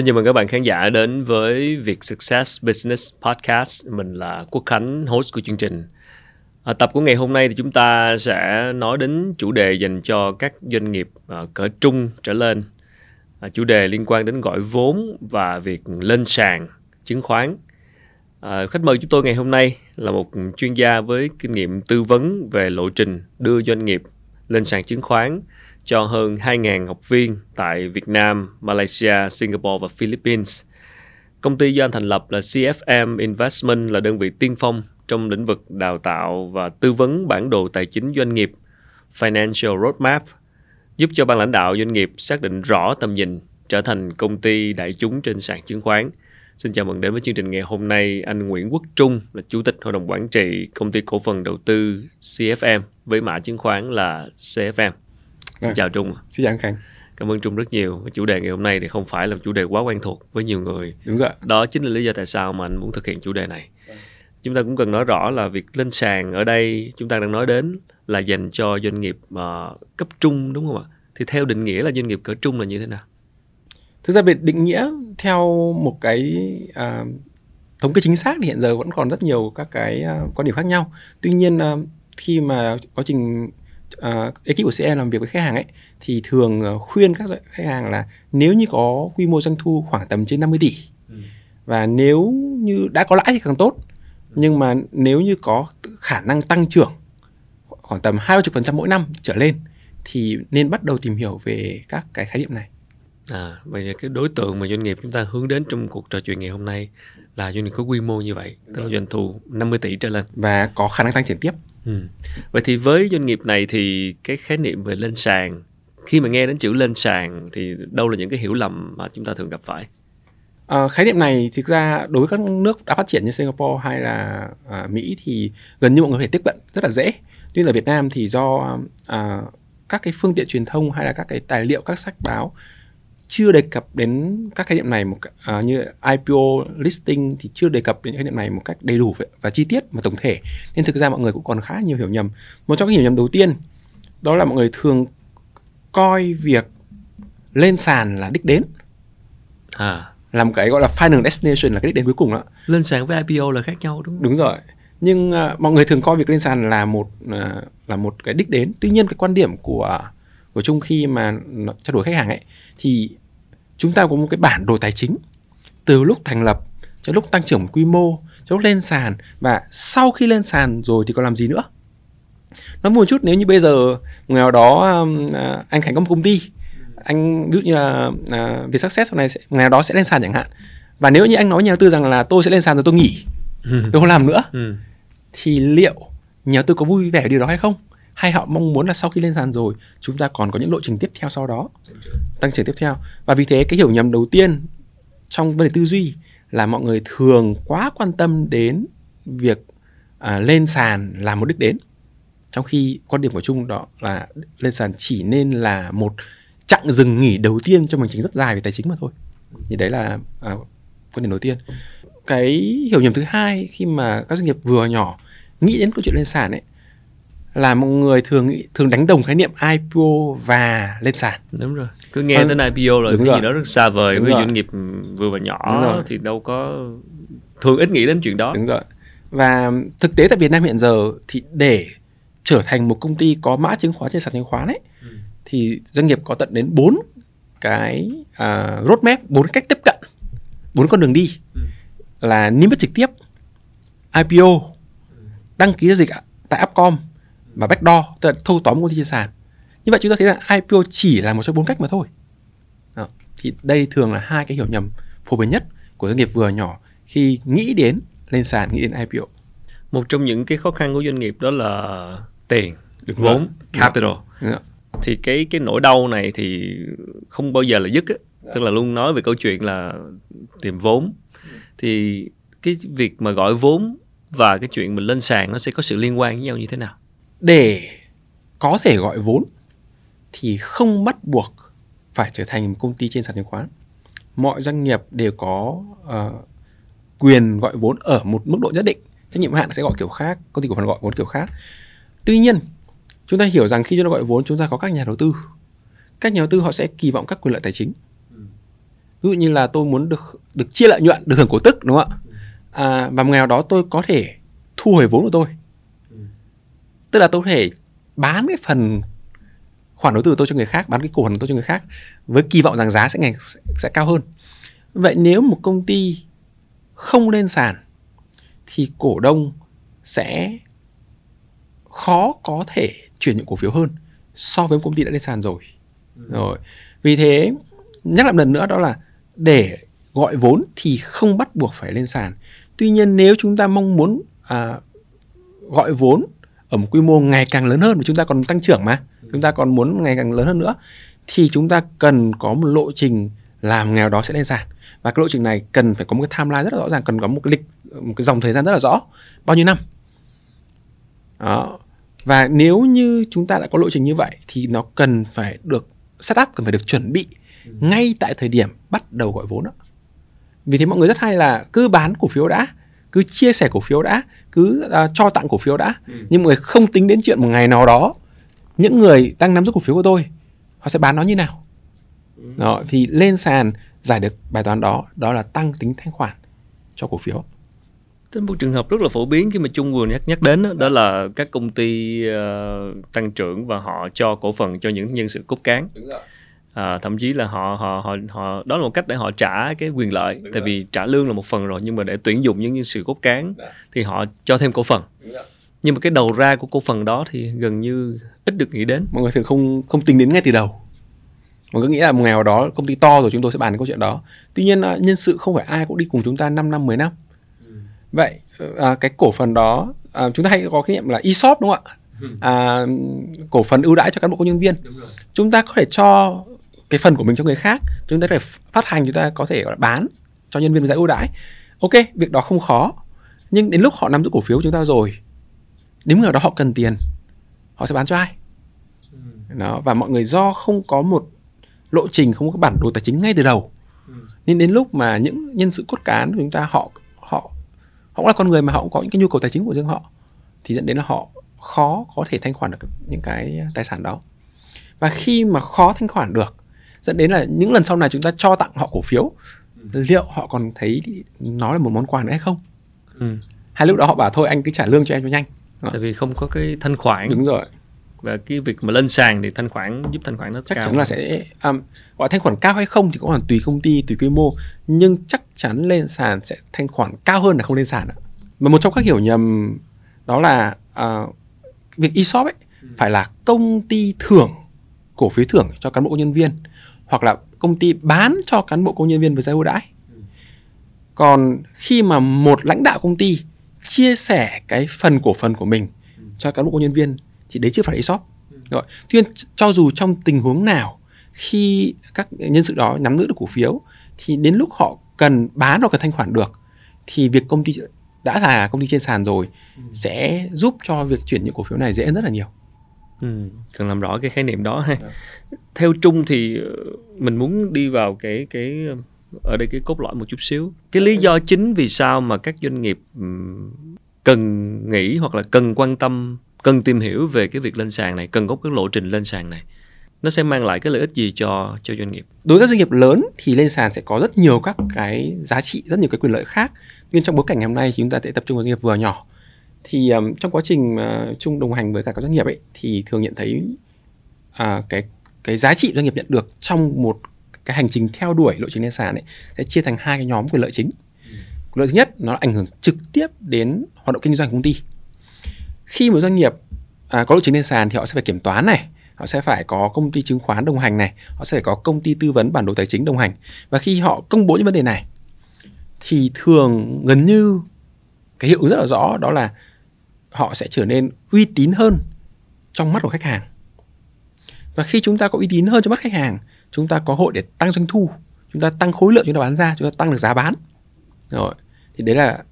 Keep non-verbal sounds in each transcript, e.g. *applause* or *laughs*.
Xin chào mừng các bạn khán giả đến với việc Success Business Podcast. Mình là Quốc Khánh, host của chương trình. À, tập của ngày hôm nay thì chúng ta sẽ nói đến chủ đề dành cho các doanh nghiệp à, cỡ trung trở lên. À, chủ đề liên quan đến gọi vốn và việc lên sàn chứng khoán. À, khách mời chúng tôi ngày hôm nay là một chuyên gia với kinh nghiệm tư vấn về lộ trình đưa doanh nghiệp lên sàn chứng khoán cho hơn 2.000 học viên tại Việt Nam, Malaysia, Singapore và Philippines. Công ty do anh thành lập là CFM Investment là đơn vị tiên phong trong lĩnh vực đào tạo và tư vấn bản đồ tài chính doanh nghiệp Financial Roadmap, giúp cho ban lãnh đạo doanh nghiệp xác định rõ tầm nhìn trở thành công ty đại chúng trên sàn chứng khoán. Xin chào mừng đến với chương trình ngày hôm nay anh Nguyễn Quốc Trung là Chủ tịch Hội đồng Quản trị Công ty Cổ phần Đầu tư CFM với mã chứng khoán là CFM. Xin à, chào Trung. Xin chào Khánh. Cảm ơn Trung rất nhiều. Chủ đề ngày hôm nay thì không phải là chủ đề quá quen thuộc với nhiều người. Đúng rồi. Đó chính là lý do tại sao mà anh muốn thực hiện chủ đề này. Chúng ta cũng cần nói rõ là việc lên sàn ở đây chúng ta đang nói đến là dành cho doanh nghiệp uh, cấp trung đúng không ạ? Thì theo định nghĩa là doanh nghiệp cỡ trung là như thế nào? Thực ra về định nghĩa theo một cái uh, thống kê chính xác thì hiện giờ vẫn còn rất nhiều các cái uh, quan điểm khác nhau. Tuy nhiên uh, khi mà quá trình uh, ekip của CE làm việc với khách hàng ấy thì thường uh, khuyên các khách hàng là nếu như có quy mô doanh thu khoảng tầm trên 50 tỷ ừ. và nếu như đã có lãi thì càng tốt nhưng mà nếu như có khả năng tăng trưởng khoảng tầm 20% mỗi năm trở lên thì nên bắt đầu tìm hiểu về các cái khái niệm này. À, vậy cái đối tượng mà doanh nghiệp chúng ta hướng đến trong cuộc trò chuyện ngày hôm nay là doanh nghiệp có quy mô như vậy, tức là doanh thu 50 tỷ trở lên và có khả năng tăng trưởng tiếp. Ừ. Vậy thì với doanh nghiệp này thì cái khái niệm về lên sàn khi mà nghe đến chữ lên sàn thì đâu là những cái hiểu lầm mà chúng ta thường gặp phải? À, khái niệm này thực ra đối với các nước đã phát triển như Singapore hay là à, Mỹ thì gần như mọi người có thể tiếp cận rất là dễ. Tuy là Việt Nam thì do à, các cái phương tiện truyền thông hay là các cái tài liệu, các sách báo chưa đề cập đến các khái niệm này một à, như IPO listing thì chưa đề cập đến khái niệm này một cách đầy đủ và chi tiết và tổng thể. Nên thực ra mọi người cũng còn khá nhiều hiểu nhầm. Một trong những hiểu nhầm đầu tiên đó là mọi người thường coi việc lên sàn là đích đến. À. Là một cái gọi là final destination là cái đích đến cuối cùng đó. Lên sàn với IPO là khác nhau đúng không? đúng rồi. Nhưng uh, mọi người thường coi việc lên sàn là một uh, là một cái đích đến. Tuy nhiên cái quan điểm của của chung khi mà trao đổi khách hàng ấy thì chúng ta có một cái bản đồ tài chính. Từ lúc thành lập cho lúc tăng trưởng quy mô cho lúc lên sàn và sau khi lên sàn rồi thì còn làm gì nữa? Nói một chút nếu như bây giờ người nào đó à, anh khánh có một công ty anh ví dụ như là uh, việc success sau này sẽ, ngày nào đó sẽ lên sàn chẳng hạn. Và nếu như anh nói nhà đầu tư rằng là tôi sẽ lên sàn rồi tôi nghỉ tôi không làm nữa ừ. thì liệu nhà đầu tư có vui vẻ điều đó hay không hay họ mong muốn là sau khi lên sàn rồi chúng ta còn có những lộ trình tiếp theo sau đó tăng trưởng tiếp theo. Và vì thế cái hiểu nhầm đầu tiên trong vấn đề tư duy là mọi người thường quá quan tâm đến việc à, lên sàn là một đích đến. Trong khi quan điểm của chung đó là lên sàn chỉ nên là một chặng dừng nghỉ đầu tiên trong hành trình rất dài về tài chính mà thôi. Thì đấy là à, quan điểm đầu tiên. Cái hiểu nhầm thứ hai khi mà các doanh nghiệp vừa nhỏ nghĩ đến câu chuyện lên sàn ấy là mọi người thường thường đánh đồng khái niệm IPO và lên sàn. Đúng rồi. Cứ nghe vâng. đến IPO là cái rồi. gì đó rất xa vời Đúng với rồi. doanh nghiệp vừa và nhỏ thì đâu có thường ít nghĩ đến chuyện đó. Đúng rồi. Và thực tế tại Việt Nam hiện giờ thì để trở thành một công ty có mã chứng khoán trên sàn chứng khoán ấy ừ. thì doanh nghiệp có tận đến bốn cái uh, roadmap, bốn cách tiếp cận, bốn con đường đi ừ. là niêm yết trực tiếp, IPO, ừ. đăng ký giao dịch tại Upcom và backdoor tức là thâu tóm công ty trên sàn. Như vậy chúng ta thấy là IPO chỉ là một trong bốn cách mà thôi. Đó. thì đây thường là hai cái hiểu nhầm phổ biến nhất của doanh nghiệp vừa nhỏ khi nghĩ đến lên sàn nghĩ đến IPO một trong những cái khó khăn của doanh nghiệp đó là tiền được vốn rồi. capital rồi. thì cái cái nỗi đau này thì không bao giờ là dứt á. Tức là luôn nói về câu chuyện là tìm vốn. Thì cái việc mà gọi vốn và cái chuyện mình lên sàn nó sẽ có sự liên quan với nhau như thế nào để có thể gọi vốn thì không bắt buộc phải trở thành một công ty trên sàn chứng khoán. Mọi doanh nghiệp đều có uh, quyền gọi vốn ở một mức độ nhất định. Trách nhiệm hạn sẽ gọi kiểu khác công ty cổ phần gọi vốn kiểu khác. Tuy nhiên chúng ta hiểu rằng khi chúng ta gọi vốn chúng ta có các nhà đầu tư. Các nhà đầu tư họ sẽ kỳ vọng các quyền lợi tài chính. Ví dụ như là tôi muốn được được chia lợi nhuận được hưởng cổ tức đúng không ạ? À, và một ngày nào đó tôi có thể thu hồi vốn của tôi tức là tôi có thể bán cái phần khoản đầu tư tôi cho người khác bán cái cổ phần tôi cho người khác với kỳ vọng rằng giá sẽ ngày sẽ cao hơn. Vậy nếu một công ty không lên sàn thì cổ đông sẽ khó có thể chuyển nhượng cổ phiếu hơn so với một công ty đã lên sàn rồi. Rồi. Vì thế nhắc lại một lần nữa đó là để gọi vốn thì không bắt buộc phải lên sàn. Tuy nhiên nếu chúng ta mong muốn à, gọi vốn ở một quy mô ngày càng lớn hơn mà chúng ta còn tăng trưởng mà. Chúng ta còn muốn ngày càng lớn hơn nữa. Thì chúng ta cần có một lộ trình làm nghèo đó sẽ đơn giản và cái lộ trình này cần phải có một cái timeline rất là rõ ràng, cần có một cái lịch, một cái dòng thời gian rất là rõ. Bao nhiêu năm? Đó. Và nếu như chúng ta đã có lộ trình như vậy thì nó cần phải được setup cần phải được chuẩn bị ngay tại thời điểm bắt đầu gọi vốn đó. vì thế mọi người rất hay là cứ bán cổ phiếu đã cứ chia sẻ cổ phiếu đã cứ uh, cho tặng cổ phiếu đã ừ. nhưng mọi người không tính đến chuyện một ngày nào đó những người đang nắm giữ cổ phiếu của tôi họ sẽ bán nó như nào ừ. đó thì lên sàn giải được bài toán đó đó là tăng tính thanh khoản cho cổ phiếu Thế một trường hợp rất là phổ biến khi mà Trung vừa nhắc nhắc đến đó, đó là các công ty uh, tăng trưởng và họ cho cổ phần cho những nhân sự cốt cán. Đúng rồi. À, thậm chí là họ họ họ họ đó là một cách để họ trả cái quyền lợi. Đúng tại rồi. vì trả lương là một phần rồi nhưng mà để tuyển dụng những nhân sự cốt cán Đã. thì họ cho thêm cổ phần. Nhưng mà cái đầu ra của cổ phần đó thì gần như ít được nghĩ đến. Mọi người thường không không tính đến ngay từ đầu. Mọi người nghĩ là một ngày nào đó công ty to rồi chúng tôi sẽ bàn đến câu chuyện đó. Tuy nhiên à, nhân sự không phải ai cũng đi cùng chúng ta 5 năm 10 năm. Ừ. vậy à, cái cổ phần đó à, chúng ta hay có khái niệm là ESOP đúng không ạ? Ừ. à, cổ phần ưu đãi cho cán bộ công nhân viên. Chúng ta có thể cho cái phần của mình cho người khác chúng ta thể phát hành chúng ta có thể bán cho nhân viên với giá ưu đãi ok việc đó không khó nhưng đến lúc họ nắm giữ cổ phiếu chúng ta rồi đến lúc đó họ cần tiền họ sẽ bán cho ai ừ. đó và mọi người do không có một lộ trình không có bản đồ tài chính ngay từ đầu ừ. nên đến lúc mà những nhân sự cốt cán của chúng ta họ họ họ cũng là con người mà họ cũng có những cái nhu cầu tài chính của riêng họ thì dẫn đến là họ khó có thể thanh khoản được những cái tài sản đó và khi mà khó thanh khoản được dẫn đến là những lần sau này chúng ta cho tặng họ cổ phiếu ừ. liệu họ còn thấy nó là một món quà nữa hay không? Ừ. hay lúc đó họ bảo thôi anh cứ trả lương cho em cho nhanh. Tại vì không có cái thanh khoản. Đúng rồi. Và cái việc mà lên sàn thì thanh khoản giúp thanh khoản nó chắc cao chắn là sẽ um, gọi thanh khoản cao hay không thì cũng là tùy công ty tùy quy mô. Nhưng chắc chắn lên sàn sẽ thanh khoản cao hơn là không lên sàn ạ. Và một trong các hiểu nhầm đó là uh, việc ESOP ấy ừ. phải là công ty thưởng cổ phiếu thưởng cho cán bộ công nhân viên hoặc là công ty bán cho cán bộ công nhân viên với giá ưu đãi. Còn khi mà một lãnh đạo công ty chia sẻ cái phần cổ phần của mình cho cán bộ công nhân viên thì đấy chưa phải là ESOP rồi tuy nhiên cho dù trong tình huống nào khi các nhân sự đó nắm giữ được cổ phiếu thì đến lúc họ cần bán hoặc cần thanh khoản được thì việc công ty đã là công ty trên sàn rồi ừ. sẽ giúp cho việc chuyển những cổ phiếu này dễ hơn rất là nhiều ừ, cần làm rõ cái khái niệm đó ha. Yeah. Dạ. theo trung thì ờ, mình muốn đi vào cái cái ở đây cái cốt lõi một chút xíu. Cái lý do chính vì sao mà các doanh nghiệp cần nghĩ hoặc là cần quan tâm cần tìm hiểu về cái việc lên sàn này cần có cái lộ trình lên sàn này nó sẽ mang lại cái lợi ích gì cho cho doanh nghiệp? Đối với các doanh nghiệp lớn thì lên sàn sẽ có rất nhiều các cái giá trị rất nhiều cái quyền lợi khác. Nhưng trong bối cảnh ngày hôm nay chúng ta sẽ tập trung vào doanh nghiệp vừa nhỏ thì um, trong quá trình uh, chung đồng hành với cả các doanh nghiệp ấy thì thường nhận thấy uh, cái cái giá trị doanh nghiệp nhận được trong một cái hành trình theo đuổi lộ trình lên sàn ấy sẽ chia thành hai cái nhóm quyền lợi chính. Quyền lợi thứ nhất nó ảnh hưởng trực tiếp đến hoạt động kinh doanh của công ty. Khi một doanh nghiệp à, có lộ trình lên sàn thì họ sẽ phải kiểm toán này họ sẽ phải có công ty chứng khoán đồng hành này họ sẽ phải có công ty tư vấn bản đồ tài chính đồng hành. Và khi họ công bố những vấn đề này thì thường gần như cái hiệu ứng rất là rõ đó là họ sẽ trở nên uy tín hơn trong mắt của khách hàng và khi chúng ta có uy tín hơn trong mắt khách hàng chúng ta có hội để tăng doanh thu chúng ta tăng khối lượng chúng ta bán ra chúng ta tăng được giá bán rồi thì đấy là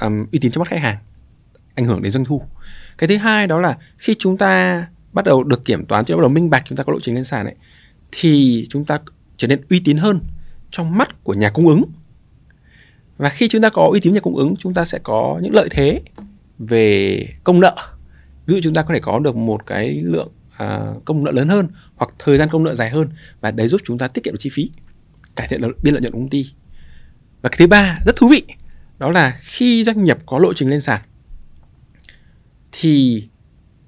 um, uy tín trong mắt khách hàng ảnh hưởng đến doanh thu cái thứ hai đó là khi chúng ta bắt đầu được kiểm toán chúng ta bắt đầu minh bạch chúng ta có lộ trình lên sàn ấy thì chúng ta trở nên uy tín hơn trong mắt của nhà cung ứng và khi chúng ta có uy tín nhà cung ứng chúng ta sẽ có những lợi thế về công nợ. Ví dụ chúng ta có thể có được một cái lượng à, công nợ lớn hơn hoặc thời gian công nợ dài hơn và đấy giúp chúng ta tiết kiệm được chi phí cải thiện biên lợi nhuận của công ty. Và cái thứ ba rất thú vị đó là khi doanh nghiệp có lộ trình lên sàn thì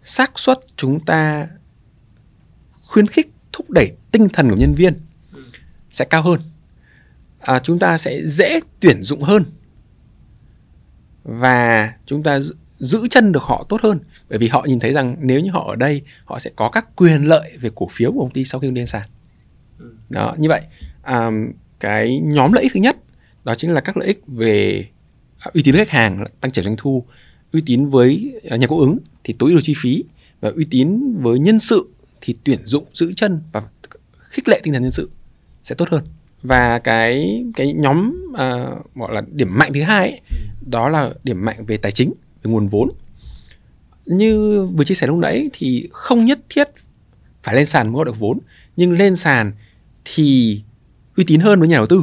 xác suất chúng ta khuyến khích thúc đẩy tinh thần của nhân viên sẽ cao hơn. À, chúng ta sẽ dễ tuyển dụng hơn và chúng ta giữ chân được họ tốt hơn. Bởi vì họ nhìn thấy rằng nếu như họ ở đây họ sẽ có các quyền lợi về cổ phiếu của công ty sau khi lên sàn. Đó như vậy um, cái nhóm lợi ích thứ nhất đó chính là các lợi ích về à, uy tín với khách hàng tăng trưởng doanh thu uy tín với à, nhà cung ứng thì tối ưu chi phí và uy tín với nhân sự thì tuyển dụng giữ chân và khích lệ tinh thần nhân sự sẽ tốt hơn và cái cái nhóm à, gọi là điểm mạnh thứ hai ấy, đó là điểm mạnh về tài chính về nguồn vốn. Như vừa chia sẻ lúc nãy thì không nhất thiết phải lên sàn mới có được vốn nhưng lên sàn thì uy tín hơn với nhà đầu tư.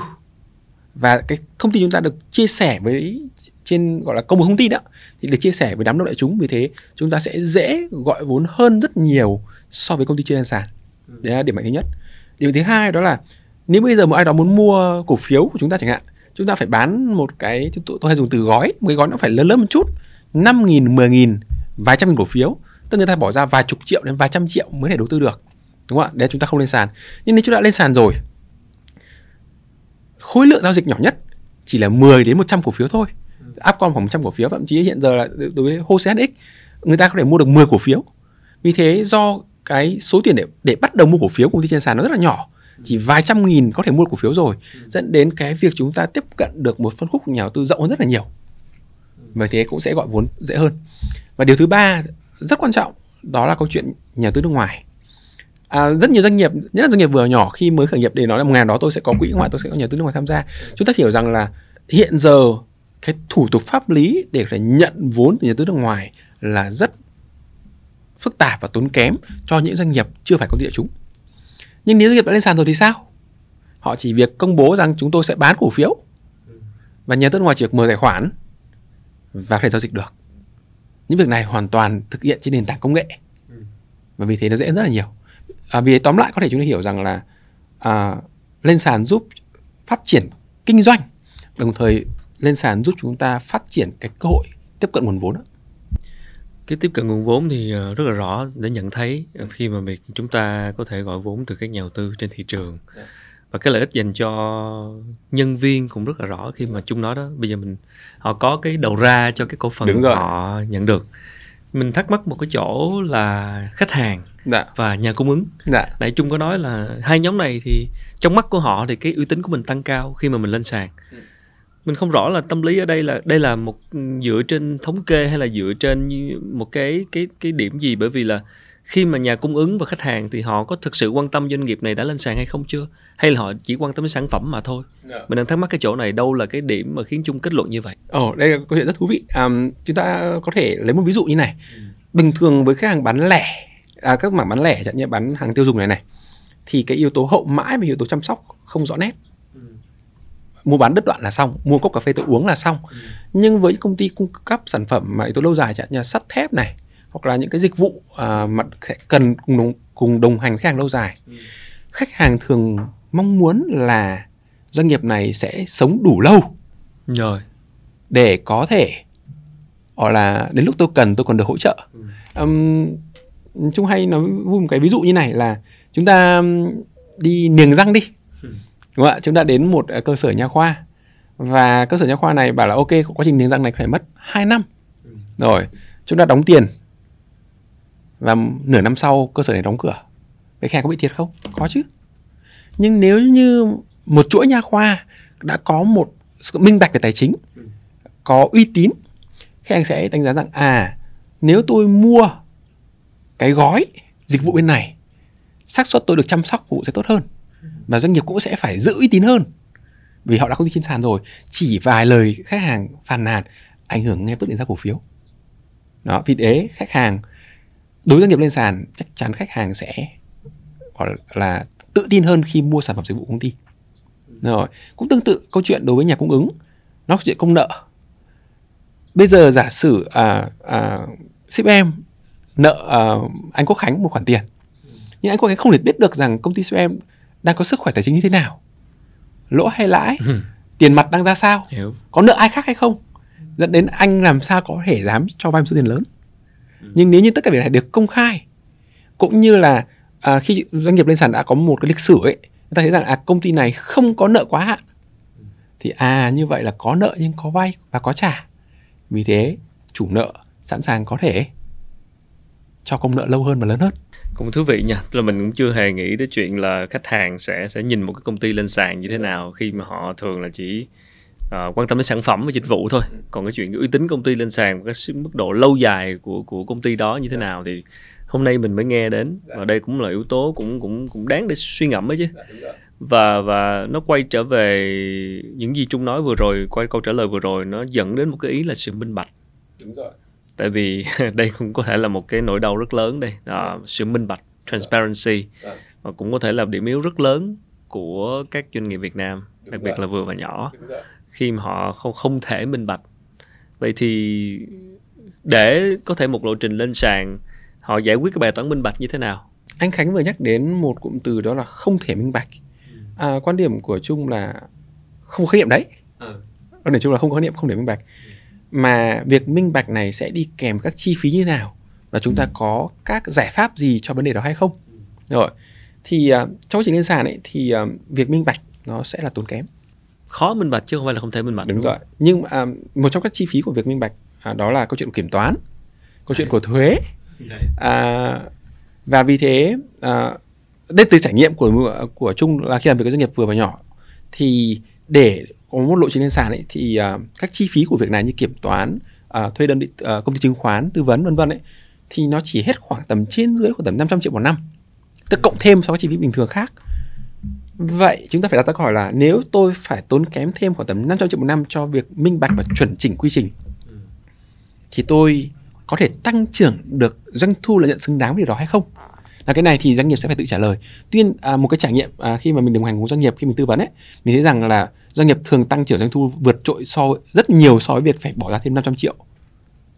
Và cái thông tin chúng ta được chia sẻ với trên gọi là công bố thông tin đó thì được chia sẻ với đám đông đại chúng vì thế chúng ta sẽ dễ gọi vốn hơn rất nhiều so với công ty lên sàn. Đấy là điểm mạnh thứ nhất. Điểm thứ hai đó là nếu bây giờ một ai đó muốn mua cổ phiếu của chúng ta chẳng hạn chúng ta phải bán một cái tôi, tôi hay dùng từ gói một cái gói nó phải lớn lớn một chút năm nghìn mười nghìn vài trăm nghìn cổ phiếu. Tức người ta bỏ ra vài chục triệu đến vài trăm triệu mới để đầu tư được đúng không ạ? Để chúng ta không lên sàn. Nhưng nếu chúng ta đã lên sàn rồi khối lượng giao dịch nhỏ nhất chỉ là 10 đến 100 cổ phiếu thôi. Upcom khoảng 100 cổ phiếu thậm chí hiện giờ là đối với HOSENX người ta có thể mua được 10 cổ phiếu. Vì thế do cái số tiền để để bắt đầu mua cổ phiếu của công ty trên sàn nó rất là nhỏ chỉ vài trăm nghìn có thể mua cổ phiếu rồi dẫn đến cái việc chúng ta tiếp cận được một phân khúc nhà đầu tư rộng hơn rất là nhiều. Vì thế cũng sẽ gọi vốn dễ hơn. Và điều thứ ba rất quan trọng đó là câu chuyện nhà đầu tư nước ngoài. À, rất nhiều doanh nghiệp nhất là doanh nghiệp vừa nhỏ khi mới khởi nghiệp để nói là một ngày đó tôi sẽ có quỹ ngoại tôi sẽ có nhà đầu tư nước ngoài tham gia. Chúng ta hiểu rằng là hiện giờ cái thủ tục pháp lý để phải nhận vốn từ nhà đầu tư nước ngoài là rất phức tạp và tốn kém cho những doanh nghiệp chưa phải có địa chúng nhưng nếu doanh nghiệp đã lên sàn rồi thì sao? Họ chỉ việc công bố rằng chúng tôi sẽ bán cổ phiếu. Và nhà nước ngoài chỉ việc mở tài khoản và có thể giao dịch được. Những việc này hoàn toàn thực hiện trên nền tảng công nghệ. Và vì thế nó dễ rất là nhiều. À, vì tóm lại có thể chúng ta hiểu rằng là à, lên sàn giúp phát triển kinh doanh đồng thời lên sàn giúp chúng ta phát triển cái cơ hội tiếp cận nguồn vốn đó cái tiếp cận nguồn vốn thì ờ, rất là rõ để nhận thấy khi mà việc chúng ta có thể gọi vốn từ các nhà đầu tư trên thị trường dạ. và cái lợi ích dành cho nhân viên cũng rất là rõ khi mà chung nói đó bây giờ mình họ có cái đầu ra cho cái cổ phần họ nhận được mình thắc mắc một cái chỗ là khách hàng dạ. và nhà cung ứng dạ. nãy trung có nói là hai nhóm này thì trong mắt của họ thì cái uy tín của mình tăng cao khi mà mình lên sàn ừ. Mình không rõ là tâm lý ở đây là đây là một dựa trên thống kê hay là dựa trên một cái cái cái điểm gì bởi vì là khi mà nhà cung ứng và khách hàng thì họ có thực sự quan tâm doanh nghiệp này đã lên sàn hay không chưa hay là họ chỉ quan tâm đến sản phẩm mà thôi yeah. Dạ. mình đang thắc mắc cái chỗ này đâu là cái điểm mà khiến chung kết luận như vậy ồ oh, đây là câu chuyện rất thú vị um, chúng ta có thể lấy một ví dụ như này ừ. bình thường với khách hàng bán lẻ à, các mảng bán lẻ chẳng như bán hàng tiêu dùng này này thì cái yếu tố hậu mãi và yếu tố chăm sóc không rõ nét ừ. Mua bán đứt đoạn là xong mua cốc cà phê tôi uống là xong ừ. nhưng với những công ty cung cấp sản phẩm mà yếu tố lâu dài chẳng như sắt thép này hoặc là những cái dịch vụ à, mà cần cùng đồng, cùng đồng hành khách hàng lâu dài ừ. khách hàng thường mong muốn là doanh nghiệp này sẽ sống đủ lâu rồi để có thể hoặc là đến lúc tôi cần tôi còn được hỗ trợ ừ. um, chúng hay nói vui một cái ví dụ như này là chúng ta đi niềng răng đi đúng không ạ? Chúng ta đến một à, cơ sở nha khoa. Và cơ sở nha khoa này bảo là ok, quá trình niềng răng này phải mất 2 năm. Rồi, chúng ta đóng tiền. Và nửa năm sau, cơ sở này đóng cửa. Cái khe có bị thiệt không? Có chứ. Nhưng nếu như một chuỗi nha khoa đã có một sự minh bạch về tài chính, có uy tín khách hàng sẽ đánh giá rằng à nếu tôi mua cái gói dịch vụ bên này, xác suất tôi được chăm sóc phục vụ sẽ tốt hơn và doanh nghiệp cũng sẽ phải giữ uy tín hơn. Vì họ đã không đi trên sàn rồi. Chỉ vài lời khách hàng phàn nàn ảnh hưởng ngay tức đến giá cổ phiếu. Đó vì thế khách hàng đối doanh nghiệp lên sàn chắc chắn khách hàng sẽ gọi là tự tin hơn khi mua sản phẩm dịch vụ công ty. Rồi cũng tương tự câu chuyện đối với nhà cung ứng. Nó chuyện công nợ. Bây giờ giả sử à, à, ship em nợ à, anh Quốc Khánh một khoản tiền. Nhưng anh Quốc Khánh không thể biết được rằng công ty ship em đang có sức khỏe tài chính như thế nào? Lỗ hay lãi? Ừ. tiền mặt đang ra sao? Hiểu. Có nợ ai khác hay không? Dẫn đến anh làm sao có thể dám cho vay một số tiền lớn. Nhưng nếu như tất cả việc này được công khai cũng như là à, khi doanh nghiệp lên sàn đã có một cái lịch sử ấy người ta thấy rằng à công ty này không có nợ quá hạn thì à như vậy là có nợ nhưng có vay và có trả. Vì thế chủ nợ sẵn sàng có thể cho công nợ lâu hơn và lớn hơn cũng thú vị nha. Là mình cũng chưa hề nghĩ đến chuyện là khách hàng sẽ sẽ nhìn một cái công ty lên sàn như thế nào khi mà họ thường là chỉ ờ, quan tâm đến sản phẩm và dịch vụ thôi. Còn cái chuyện uy tín công ty lên sàn cái mức độ lâu dài của của công ty đó như thế nào thì hôm nay mình mới nghe đến. Và đây cũng là yếu tố cũng cũng cũng đáng để suy ngẫm ấy chứ. Và và nó quay trở về những gì trung nói vừa rồi quay câu trả lời vừa rồi nó dẫn đến một cái ý là sự minh bạch. Đúng rồi tại vì *laughs* đây cũng có thể là một cái nỗi đau rất lớn đây. À, sự minh bạch transparency. Vâng. và cũng có thể là điểm yếu rất lớn của các doanh nghiệp Việt Nam đặc biệt vậy. là vừa và nhỏ. Khi mà họ không không thể minh bạch. Vậy thì để có thể một lộ trình lên sàn họ giải quyết cái bài toán minh bạch như thế nào? Anh Khánh vừa nhắc đến một cụm từ đó là không thể minh bạch. À, quan điểm của Trung là không có khái niệm đấy. Quan điểm chung là không có khái niệm không thể minh bạch mà việc minh bạch này sẽ đi kèm các chi phí như thế nào? Và chúng ta có các giải pháp gì cho vấn đề đó hay không? Rồi thì à, trong quá trình lên sàn ấy thì à, việc minh bạch nó sẽ là tốn kém. Khó minh bạch chứ không phải là không thể minh bạch đúng rồi. Nhưng à, một trong các chi phí của việc minh bạch à, đó là câu chuyện của kiểm toán câu chuyện của thuế. À, và vì thế à, đây từ trải nghiệm của của Trung là khi làm việc với doanh nghiệp vừa và nhỏ. Thì để có một lộ trình lên sàn ấy thì uh, các chi phí của việc này như kiểm toán uh, thuê đơn vị uh, công ty chứng khoán tư vấn vân vân ấy thì nó chỉ hết khoảng tầm trên dưới khoảng tầm 500 triệu một năm. Tức cộng thêm so với chi phí bình thường khác. Vậy chúng ta phải đặt ra câu hỏi là nếu tôi phải tốn kém thêm khoảng tầm 500 triệu một năm cho việc minh bạch và chuẩn chỉnh quy trình thì tôi có thể tăng trưởng được doanh thu lợi nhuận xứng đáng với điều đó hay không? Là cái này thì doanh nghiệp sẽ phải tự trả lời. Tuy nhiên à, một cái trải nghiệm à, khi mà mình đồng hành cùng doanh nghiệp khi mình tư vấn ấy mình thấy rằng là doanh nghiệp thường tăng trưởng doanh thu vượt trội so rất nhiều so với việc phải bỏ ra thêm 500 triệu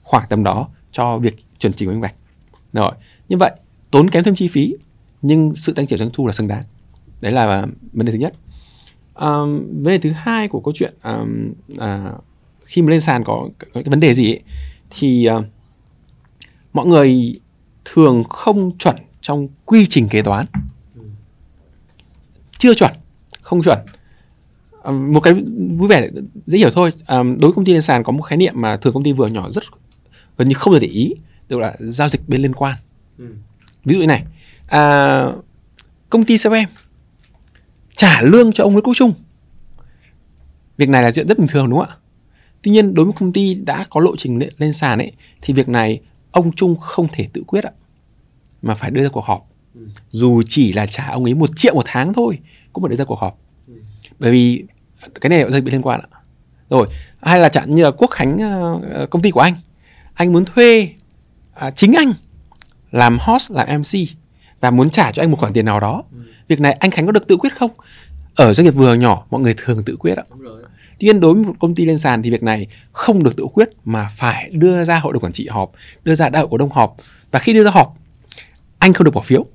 khoảng tầm đó cho việc chuẩn chỉnh minh bạch rồi như vậy tốn kém thêm chi phí nhưng sự tăng trưởng doanh thu là xứng đáng. Đấy là vấn đề thứ nhất. Um, vấn đề thứ hai của câu chuyện um, à, khi mà lên sàn có, có cái vấn đề gì ấy, thì uh, mọi người thường không chuẩn trong quy trình kế toán. Chưa chuẩn không chuẩn. À, một cái vui vẻ dễ hiểu thôi. À, đối với công ty lên sàn có một khái niệm mà thường công ty vừa nhỏ rất gần như không được để ý tức là giao dịch bên liên quan. Ví dụ như này à, công ty CRM trả lương cho ông Nguyễn Quốc Trung. Việc này là chuyện rất bình thường đúng không ạ? Tuy nhiên đối với công ty đã có lộ trình lên, lên sàn ấy thì việc này ông Trung không thể tự quyết ạ mà phải đưa ra cuộc họp. Dù chỉ là trả ông ấy một triệu một tháng thôi cũng phải đưa ra cuộc họp. Bởi vì cái này doanh bị liên quan ạ. Rồi hay là chẳng như là Quốc Khánh uh, công ty của anh. Anh muốn thuê uh, chính anh làm host làm MC và muốn trả cho anh một khoản tiền nào đó. Việc này anh Khánh có được tự quyết không? Ở doanh nghiệp vừa nhỏ mọi người thường tự quyết ạ. Tuy nhiên đối với một công ty lên sàn thì việc này không được tự quyết mà phải đưa ra hội đồng quản trị họp đưa ra đại hội cổ đông họp. Và khi đưa ra họp anh không được bỏ phiếu.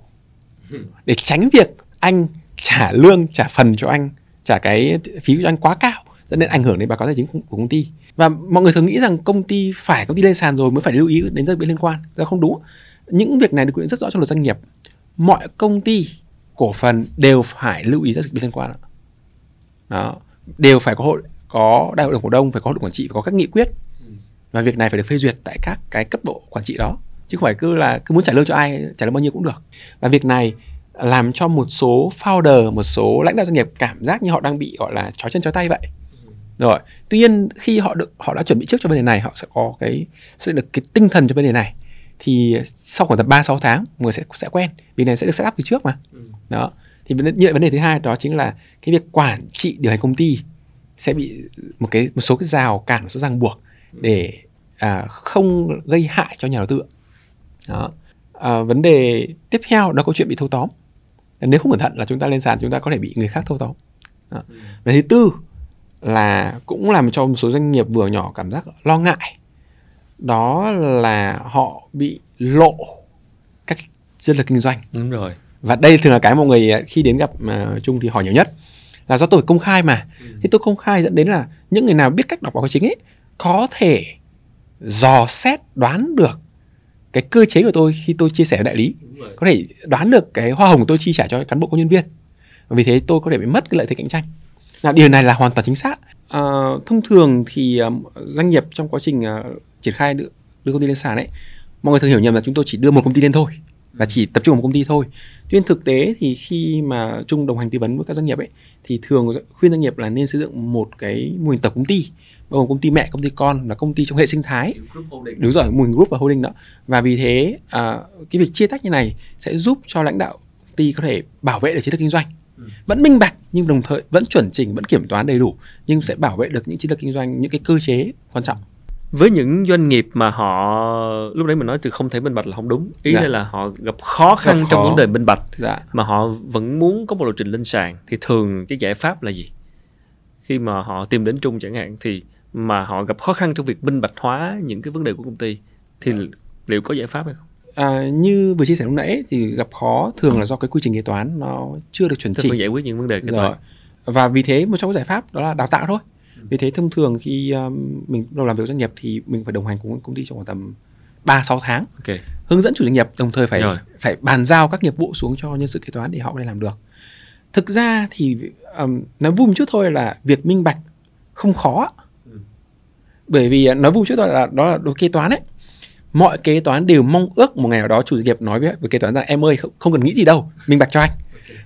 Để tránh việc anh trả lương, trả phần cho anh, trả cái phí cho anh quá cao, dẫn đến ảnh hưởng đến báo cáo tài chính của công ty. Và mọi người thường nghĩ rằng công ty phải, công ty lên sàn rồi mới phải lưu ý đến các bên liên quan. Đó không đúng. Những việc này được quy định rất rõ trong luật doanh nghiệp. Mọi công ty, cổ phần đều phải lưu ý các bên liên quan đó. Đều phải có hội, có đại hội đồng cổ đông, phải có hội đồng quản trị, phải có các nghị quyết. Và việc này phải được phê duyệt tại các cái cấp độ quản trị đó chứ không phải cứ là cứ muốn trả lương cho ai trả lương bao nhiêu cũng được. Và việc này làm cho một số founder một số lãnh đạo doanh nghiệp cảm giác như họ đang bị gọi là chói chân chói tay vậy. Rồi tuy nhiên khi họ được họ đã chuẩn bị trước cho vấn đề này họ sẽ có cái sẽ được cái tinh thần cho vấn đề này. Thì sau khoảng tầm ba sáu tháng người sẽ sẽ quen. Vì này sẽ được set up từ trước mà. Đó. Thì vấn đề, như vấn đề thứ hai đó chính là cái việc quản trị điều hành công ty sẽ bị một cái một số cái rào cản một số ràng buộc để à, không gây hại cho nhà đầu tư đó. À, vấn đề tiếp theo đó câu chuyện bị thâu tóm. Nếu không cẩn thận là chúng ta lên sàn chúng ta có thể bị người khác thâu tóm. Đó. vấn đề thứ tư là cũng làm cho một số doanh nghiệp vừa nhỏ cảm giác lo ngại. Đó là họ bị lộ các chiến lược kinh doanh. Đúng rồi. Và đây thường là cái mọi người khi đến gặp mà chung thì hỏi nhiều nhất. Là do tôi công khai mà. Ừ. thì tôi công khai dẫn đến là những người nào biết cách đọc báo cáo chính ấy có thể dò xét đoán được cái cơ chế của tôi khi tôi chia sẻ với đại lý có thể đoán được cái hoa hồng tôi chi trả cho cán bộ công nhân viên. Và vì thế tôi có thể bị mất cái lợi thế cạnh tranh. Là điều này là hoàn toàn chính xác. À, thông thường thì um, doanh nghiệp trong quá trình uh, triển khai đưa, đưa công ty lên sàn ấy mọi người thường hiểu nhầm là chúng tôi chỉ đưa một công ty lên thôi và chỉ tập trung vào một công ty thôi. Tuy nhiên thực tế thì khi mà chung đồng hành tư vấn với các doanh nghiệp ấy thì thường khuyên doanh nghiệp là nên xây dựng một cái mô hình tập công ty bao gồm công ty mẹ công ty con là công ty trong hệ sinh thái. Đúng rồi mô hình group và holding đó. Và vì thế à, cái việc chia tách như này sẽ giúp cho lãnh đạo công ty có thể bảo vệ được chiến lược kinh doanh. Ừ. vẫn minh bạch nhưng đồng thời vẫn chuẩn chỉnh vẫn kiểm toán đầy đủ nhưng sẽ bảo vệ được những chiến lược kinh doanh những cái cơ chế quan trọng. Với những doanh nghiệp mà họ lúc đấy mình nói từ không thể minh bạch là không đúng. Ý Dạ. là họ gặp khó khăn Gặp trong khó. vấn đề minh bạch dạ. mà họ vẫn muốn có một lộ trình lên sàn thì thường cái giải pháp là gì? Khi mà họ tìm đến trung chẳng hạn thì mà họ gặp khó khăn trong việc minh bạch hóa những cái vấn đề của công ty thì liệu có giải pháp hay không? À, như vừa chia sẻ lúc nãy thì gặp khó thường là do cái quy trình kế toán nó chưa được chuẩn chỉnh giải quyết những vấn đề kế rồi toán. Và vì thế một trong các giải pháp đó là đào tạo thôi. Vì thế thông thường khi um, mình đầu làm việc doanh nghiệp thì mình phải đồng hành cùng công ty trong khoảng tầm 3 6 tháng. Ok. Hướng dẫn chủ doanh nghiệp đồng thời phải Rồi. phải bàn giao các nghiệp vụ xuống cho nhân sự kế toán để họ có thể làm được. Thực ra thì um, nói vui một chút thôi là việc minh bạch không khó. Ừ bởi vì à, nói vui chút thôi là đó là đối kế toán ấy. Mọi kế toán đều mong ước một ngày nào đó chủ doanh nghiệp nói với, với kế toán rằng em ơi không, không cần nghĩ gì đâu minh bạch cho anh.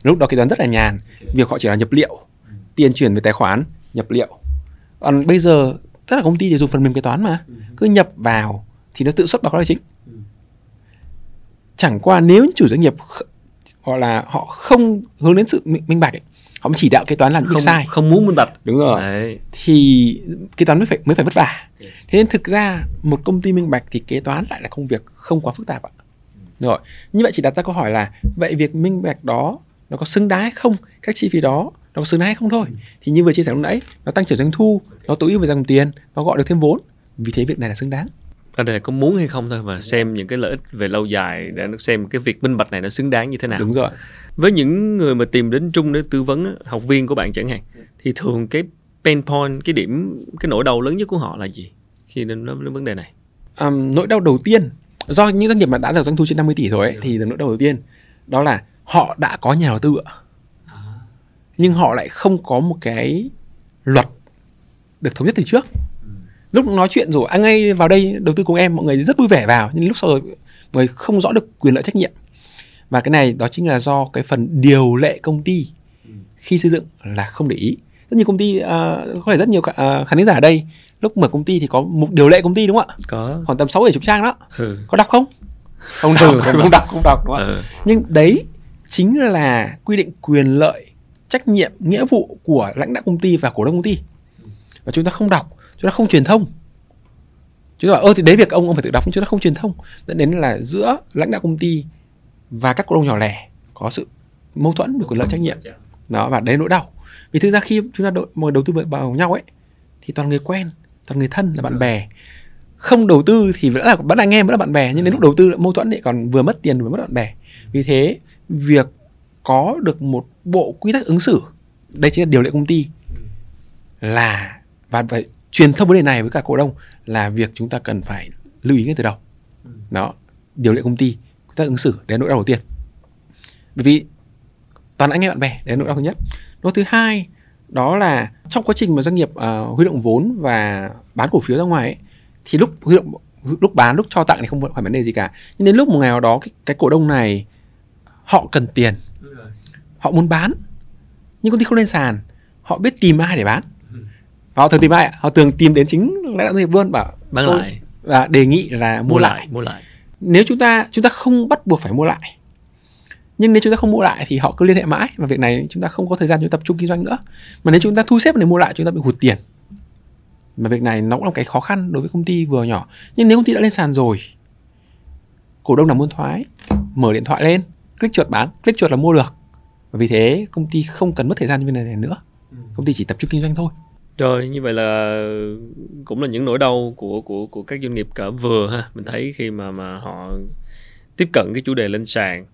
Lúc đó kế toán rất là nhàn việc họ chỉ là nhập liệu tiền chuyển về tài khoản nhập liệu. Còn bây giờ tất cả công ty đều dùng phần mềm kế toán mà cứ nhập vào thì nó tự xuất báo cáo tài chính. Chẳng qua nếu chủ doanh nghiệp gọi là họ không hướng đến sự minh bạch ấy, họ mới chỉ đạo kế toán làm không sai không muốn minh bạch đúng rồi. Đấy. thì kế toán mới phải mới phải vất vả. Ok. thế nên thực ra một công ty minh bạch thì kế toán lại là công việc không quá phức tạp ạ. Rồi như vậy chỉ đặt ra câu hỏi là vậy việc minh bạch đó nó có xứng đáng hay không? Các chi phí đó nó có xứng đáng hay không thôi? Thì như vừa chia sẻ lúc nãy nó tăng trưởng doanh thu nó tối ưu về dòng tiền nó gọi được thêm vốn. Vì thế việc này là xứng đáng. Ở đây là có muốn hay không thôi mà xem những cái lợi ích về lâu dài để nó xem cái việc minh bạch này nó xứng đáng như thế nào. Đúng rồi với những người mà tìm đến trung để tư vấn học viên của bạn chẳng hạn thì thường cái pain point cái điểm cái nỗi đau lớn nhất của họ là gì khi đến vấn đề này? Um, nỗi đau đầu tiên do những doanh nghiệp mà đã được doanh thu trên 50 tỷ rồi ấy, thì nỗi đau đầu tiên đó là họ đã có nhà đầu tư ạ. Nhưng họ lại không có một cái luật được thống nhất từ trước. Lúc nói chuyện rồi anh ấy vào đây đầu tư cùng em mọi người rất vui vẻ vào nhưng lúc sau rồi mọi người không rõ được quyền lợi trách nhiệm và cái này đó chính là do cái phần điều lệ công ty khi xây dựng là không để ý. Rất nhiều công ty uh, có thể rất nhiều uh, khán giả ở đây lúc mở công ty thì có một điều lệ công ty đúng không ạ? Có. Khoảng tầm sáu bảy chục trang đó. Ừ. có đọc không? Không đọc Ừ, không không đọc không đọc đúng không ạ? Ừ. nhưng đấy chính là quy định quyền lợi trách nhiệm nghĩa vụ của lãnh đạo công ty và cổ đông công ty. Và chúng ta không đọc chúng ta không truyền thông. Chúng ta bảo ơ thì đấy việc ông ông phải tự đọc nhưng chúng ta không truyền thông. Dẫn đến là giữa lãnh đạo công ty và các cổ đông nhỏ lẻ có sự mâu thuẫn về quyền lợi trách nhiệm. Đó và đấy nỗi đau. Vì thực ra khi chúng ta đội, mà đầu tư vào nhau ấy thì toàn người quen toàn người thân là bạn bè. Không đầu tư thì vẫn là vẫn là anh em vẫn là bạn bè nhưng đến lúc đầu tư lại mâu thuẫn thì còn vừa mất tiền vừa mất bạn bè. Vì thế việc có được một bộ quy tắc ứng xử đây chính là điều lệ công ty là và phải truyền thông vấn đề này với cả cổ đông là việc chúng ta cần phải lưu ý ngay từ đầu. Đó điều lệ công ty tắc ứng xử là nỗi đau đầu tiên. Bởi vì toàn anh em bạn bè là nỗi đau thứ nhất. Nỗi thứ hai đó là trong quá trình mà doanh nghiệp uh, huy động vốn và bán cổ phiếu ra ngoài ấy, thì lúc huy động lúc bán lúc cho tặng thì không phải vấn đề gì cả. Nhưng đến lúc một ngày nào đó cái, cái cổ đông này họ cần tiền họ muốn bán nhưng công ty không lên sàn họ biết tìm ai để bán. Và họ thường tìm ai ạ? họ thường tìm đến chính lãnh đạo doanh nghiệp luôn bảo bán lại. và đề nghị là mua, lại. mua lại nếu chúng ta chúng ta không bắt buộc phải mua lại nhưng nếu chúng ta không mua lại thì họ cứ liên hệ mãi và việc này chúng ta không có thời gian chúng ta tập trung kinh doanh nữa. Mà nếu chúng ta thu xếp để mua lại chúng ta bị hụt tiền. Mà việc này nó cũng là cái khó khăn đối với công ty vừa nhỏ. Nhưng nếu công ty đã lên sàn rồi cổ đông nào muốn thoái mở điện thoại lên click chuột bán click chuột là mua được. Và vì thế công ty không cần mất thời gian cho bên này nữa. Công ty chỉ tập trung kinh doanh thôi Rồi như vậy là cũng là những nỗi đau của của của các doanh nghiệp cỡ vừa ha. Mình thấy khi mà mà họ tiếp cận cái chủ đề lên sàn.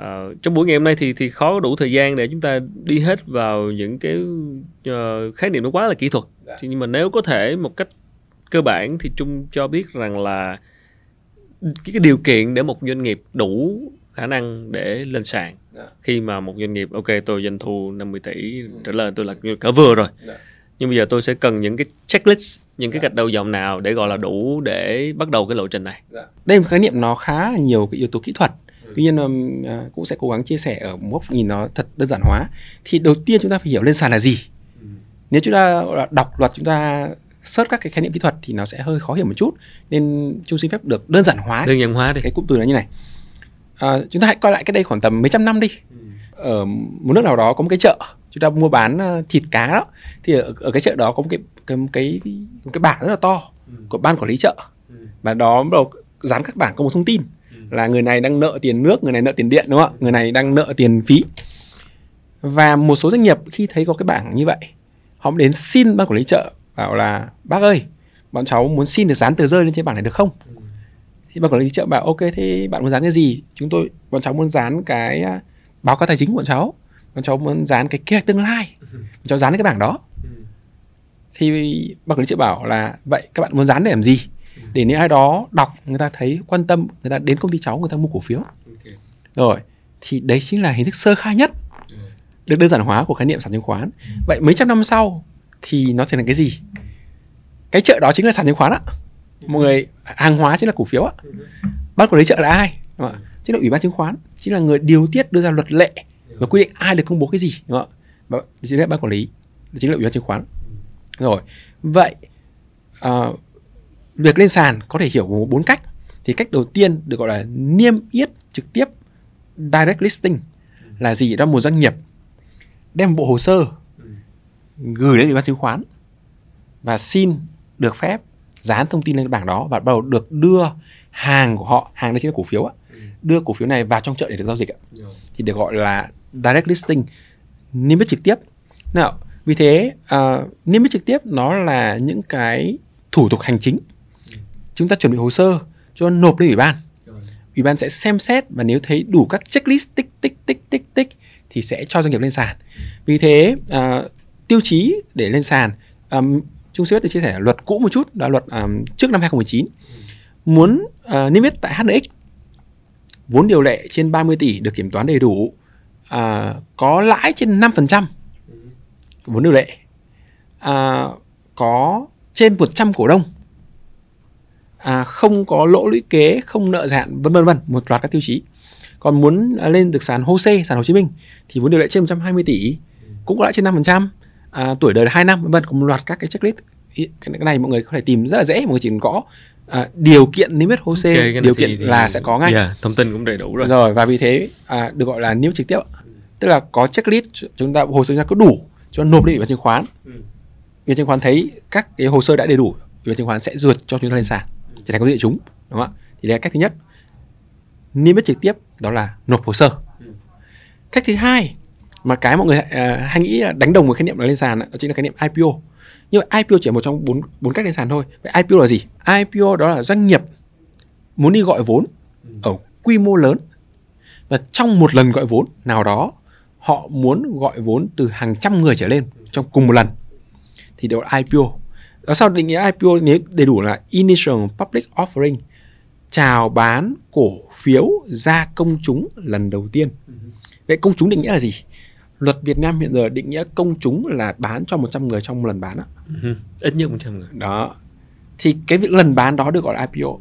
uh, trong buổi ngày hôm nay thì thì khó đủ thời gian để chúng ta đi hết vào những cái uh, khái niệm nó quá là kỹ thuật dạ. nhưng mà nếu có thể một cách cơ bản thì trung cho biết rằng là cái, cái điều kiện để một doanh nghiệp đủ khả năng để lên sàn dạ. khi mà một doanh nghiệp ok tôi doanh thu 50 tỷ ừ. trở lên tôi là cỡ vừa rồi dạ. Nhưng bây giờ tôi sẽ cần những cái checklist những cái dạ. gạch đầu dòng nào để gọi là đủ để bắt đầu cái lộ trình này dạ. đây là một khái niệm nó khá nhiều cái yếu tố kỹ thuật ừ. tuy nhiên à, cũng sẽ cố gắng chia sẻ ở một góc nhìn nó thật đơn giản hóa thì đầu tiên chúng ta phải hiểu lên sàn là gì ừ. nếu chúng ta đọc luật chúng ta search các cái khái niệm kỹ thuật thì nó sẽ hơi khó hiểu một chút nên chung xin phép được đơn giản hóa đơn giản hóa đi cái cụm từ là như này à, chúng ta hãy coi lại cái đây khoảng tầm mấy trăm năm đi ừ. Ở một nước nào đó có một cái chợ chúng ta mua bán ờ, thịt cá đó thì ở, ở cái chợ đó có một cái cái cái, một cái bảng rất là to ừ. của ban quản lý chợ. Ừ. và đó bắt đầu dán các bảng có một thông tin là người này đang nợ tiền nước người này nợ tiền điện đúng không ạ? Người này đang nợ tiền phí. Và một số doanh nghiệp khi thấy có cái bảng như vậy họ đến xin ban quản lý chợ bảo là bác ơi bọn cháu muốn xin được dán tờ rơi lên trên bảng này được không? Thì ban quản lý chợ bảo ok thế bạn muốn dán cái gì? Chúng tôi bọn cháu muốn dán cái à, báo cáo tài chính của bọn cháu. Bọn cháu muốn dán cái kế hoạch tương lai. Bọn cháu dán cái bảng đó. Thì bác quản lý sẽ bảo là, vậy các bạn muốn dán để làm gì? Để nếu ai đó đọc, người ta thấy, quan tâm, người ta đến công ty cháu, người ta mua cổ phiếu. Rồi, thì đấy chính là hình thức sơ khai nhất được đơn giản hóa của khái niệm sản chứng khoán. Vậy mấy trăm năm sau thì nó sẽ là cái gì? Cái chợ đó chính là sản chứng khoán ạ mọi người, hàng hóa chính là cổ phiếu ạ ban quản lý chợ là ai? Chính là ủy ban chứng khoán chính là người điều tiết đưa ra luật lệ và quy định ai được công bố cái gì đúng không ạ? Chính là ban quản lý chính là ủy ban chứng khoán. Rồi vậy uh, việc lên sàn có thể hiểu bốn cách. Thì cách đầu tiên được gọi là niêm yết trực tiếp direct listing là gì? Đó một doanh nghiệp đem bộ hồ sơ gửi đến ủy ban chứng khoán và xin được phép dán thông tin lên bảng đó và bắt đầu được đưa hàng của họ hàng đây chính là cổ phiếu ạ đưa cổ phiếu này vào trong chợ để được giao dịch ạ. Thì được gọi là direct listing niêm yết trực tiếp. Nào vì thế uh, niêm yết trực tiếp nó là những cái thủ tục hành chính. Chúng ta chuẩn bị hồ sơ cho nộp lên ủy ban. Ủy ban sẽ xem xét và nếu thấy đủ các checklist tích tích tích tích tích thì sẽ cho doanh nghiệp lên sàn. Vì thế uh, tiêu chí để lên sàn um, Trung Sĩ được chia sẻ luật cũ một chút là luật um, trước năm 2019 muốn uh, niêm yết tại HNX vốn điều lệ trên 30 tỷ được kiểm toán đầy đủ à, có lãi trên 5% vốn điều lệ à, có trên 100 cổ đông à, không có lỗ lũy kế không nợ hạn vân vân vân một loạt các tiêu chí. Còn muốn lên được sàn HOSE sàn Hồ Chí Minh thì vốn điều lệ trên 120 tỷ cũng có lãi trên 5% à, tuổi đời là 2 năm vân vân có một loạt các cái checklist. Cái này mọi người có thể tìm rất là dễ mọi người chỉ cần gõ à, điều kiện niêm yết HOSE okay, điều kiện thì, là thì, sẽ có ngay. yeah, thông tin cũng đầy đủ rồi. Rồi và vì thế à, được gọi là niêm trực tiếp tức là có checklist chúng ta hồ sơ chúng ta có đủ cho nộp lên ủy ban chứng khoán. Ừ. ủy ban chứng khoán thấy các cái hồ sơ đã đầy đủ ủy ban chứng khoán sẽ duyệt cho chúng ta lên sàn. Trở thành công ty đại chúng đúng không ạ? Thì đây là cách thứ nhất. Niêm yết trực tiếp đó là nộp hồ sơ. Ừ. cách thứ hai mà cái mọi người uh, hay nghĩ là đánh đồng với khái niệm là lên sàn đó chính là khái niệm IPO nhưng mà IPO chỉ là một trong bốn bốn cách lên sàn thôi. Vậy IPO là gì? IPO đó là doanh nghiệp muốn đi gọi vốn ừ. ở quy mô lớn. Và trong một lần gọi vốn nào đó họ muốn gọi vốn từ hàng trăm người trở lên trong cùng một lần. Thì đó là IPO đó sau định nghĩa IPO nếu đầy đủ là Initial Public Offering chào bán cổ phiếu ra công chúng lần đầu tiên. Ừ. vậy công chúng định nghĩa là gì luật Việt Nam hiện giờ định nghĩa công chúng là bán cho 100 người trong một lần bán á. Uh-huh. Ít nhất 100 người. Đó. Thì cái việc lần bán đó được gọi là IPO.